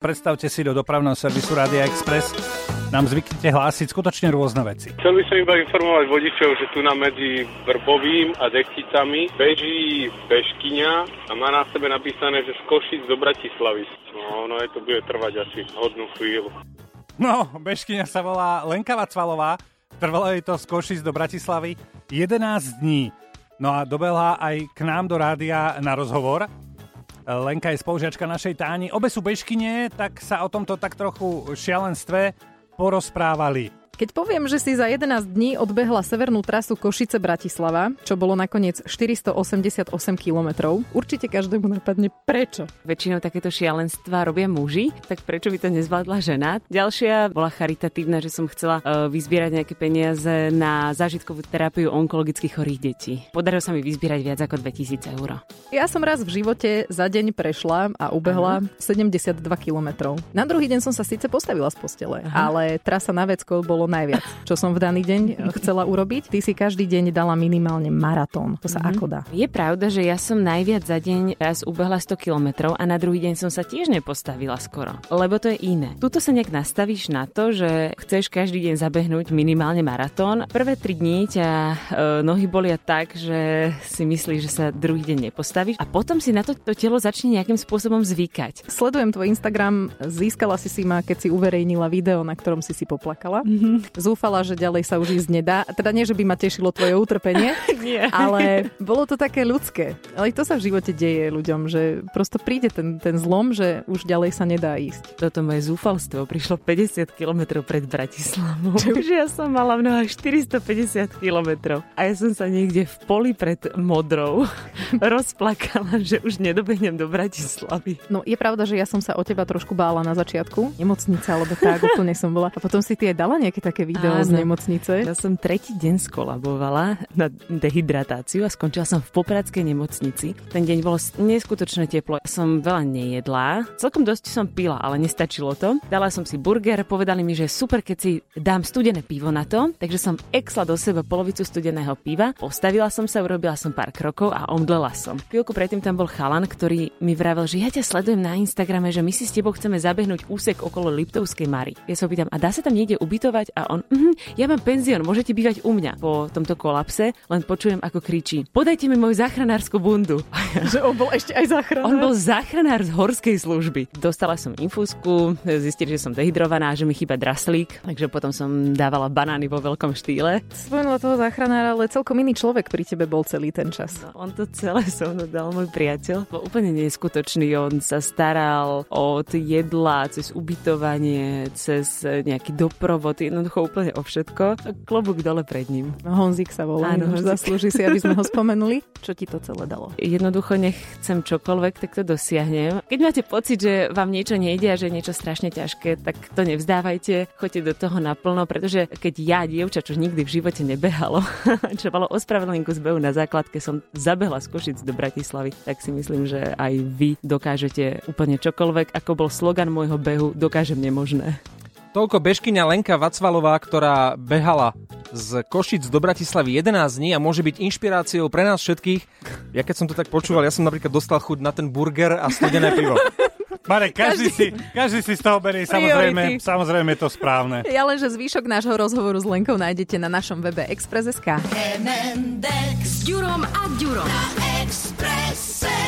Predstavte si do dopravného servisu Radia Express nám zvyknete hlásiť skutočne rôzne veci. Chcel by som iba informovať vodičov, že tu na medzi Vrbovým a Dechticami beží bežkyňa a má na sebe napísané, že z Košic do Bratislavy. No, ono je to bude trvať asi hodnú chvíľu. No, bežkyňa sa volá Lenka Vacvalová, trvalo jej to z Košic do Bratislavy 11 dní. No a dobehla aj k nám do rádia na rozhovor. Lenka je spolužiačka našej Táni. Obe sú bežkyne, tak sa o tomto tak trochu šialenstve porozprávali. Keď poviem, že si za 11 dní odbehla severnú trasu Košice-Bratislava, čo bolo nakoniec 488 kilometrov, určite každému napadne prečo. Väčšinou takéto šialenstva robia muži, tak prečo by to nezvládla žena? Ďalšia bola charitatívna, že som chcela uh, vyzbierať nejaké peniaze na zážitkovú terapiu onkologických chorých detí. Podarilo sa mi vyzbierať viac ako 2000 eur. Ja som raz v živote za deň prešla a ubehla Aha. 72 kilometrov. Na druhý deň som sa síce postavila z postele, Aha. ale trasa na vecko bolo najviac, čo som v daný deň chcela urobiť. Ty si každý deň dala minimálne maratón. To sa mm-hmm. ako dá? Je pravda, že ja som najviac za deň raz ubehla 100 km a na druhý deň som sa tiež nepostavila skoro. Lebo to je iné. Tuto sa nejak nastavíš na to, že chceš každý deň zabehnúť minimálne maratón. Prvé tri dní ťa e, nohy bolia tak, že si myslíš, že sa druhý deň nepostavíš a potom si na to, to telo začne nejakým spôsobom zvykať. Sledujem tvoj Instagram, získala si si ma, keď si uverejnila video, na ktorom si si poplakala. Mm-hmm zúfala, že ďalej sa už ísť nedá. Teda nie, že by ma tešilo tvoje utrpenie, nie. ale bolo to také ľudské. Ale to sa v živote deje ľuďom, že prosto príde ten, ten zlom, že už ďalej sa nedá ísť. Toto moje zúfalstvo prišlo 50 km pred Bratislavou. Že ja som mala v nohách 450 km a ja som sa niekde v poli pred Modrou rozplakala, že už nedobehnem do Bratislavy. No je pravda, že ja som sa o teba trošku bála na začiatku. Nemocnica, alebo tak, úplne som bola. A potom si ty aj dala nejaké také video Áno. z nemocnice. Ja som tretí deň skolabovala na dehydratáciu a skončila som v Popradskej nemocnici. Ten deň bolo neskutočne teplo. Ja som veľa nejedla. Celkom dosť som pila, ale nestačilo to. Dala som si burger, povedali mi, že super, keď si dám studené pivo na to, takže som exla do seba polovicu studeného piva, postavila som sa, urobila som pár krokov a omdlela som. Chvíľku predtým tam bol chalan, ktorý mi vravel, že ja ťa sledujem na Instagrame, že my si s tebou chceme zabehnúť úsek okolo Liptovskej Mary. Ja sa opýtam, a dá sa tam niekde ubytovať? A on, mm, ja mám penzión, môžete bývať u mňa. Po tomto kolapse len počujem, ako kričí, podajte mi moju záchranárskú bundu. Že on bol ešte aj záchranár? On bol záchranár z horskej služby. Dostala som infúzku, zistili, že som dehydrovaná, že mi chýba draslík, takže potom som dávala banány vo veľkom štýle. Spomenula toho záchranára, ale celkom iný človek pri tebe bol celý ten čas. No, on to celé so mnou dal môj priateľ. Bol úplne neskutočný. On sa staral od jedla, cez ubytovanie, cez nejaký doprovod. Jednoducho úplne o všetko. Klobúk dole pred ním. Honzik sa volá, Áno, Honzik. zaslúži si, aby sme ho spomenuli. Čo ti to celé dalo? Jednoducho nechcem čokoľvek, tak to dosiahnem. Keď máte pocit, že vám niečo nejde a že je niečo strašne ťažké, tak to nevzdávajte, choďte do toho naplno, pretože keď ja, dievča, čo nikdy v živote nebehalo, čo malo ospravedlnenku z behu na základke, som zabehla z Košic do Bratislavy, tak si myslím, že aj vy dokážete úplne čokoľvek. Ako bol slogan môjho behu, dokážem nemožné. Toľko bežkyňa Lenka Vacvalová, ktorá behala z Košic do Bratislavy 11 dní a môže byť inšpiráciou pre nás všetkých. Ja keď som to tak počúval, ja som napríklad dostal chuť na ten burger a studené pivo. Marek, každý, každý, si, každý si z toho berie, samozrejme, samozrejme je to správne. Ja len, že zvýšok nášho rozhovoru s Lenkou nájdete na našom webe Express.sk. s Ďurom a Ďurom na Expresse.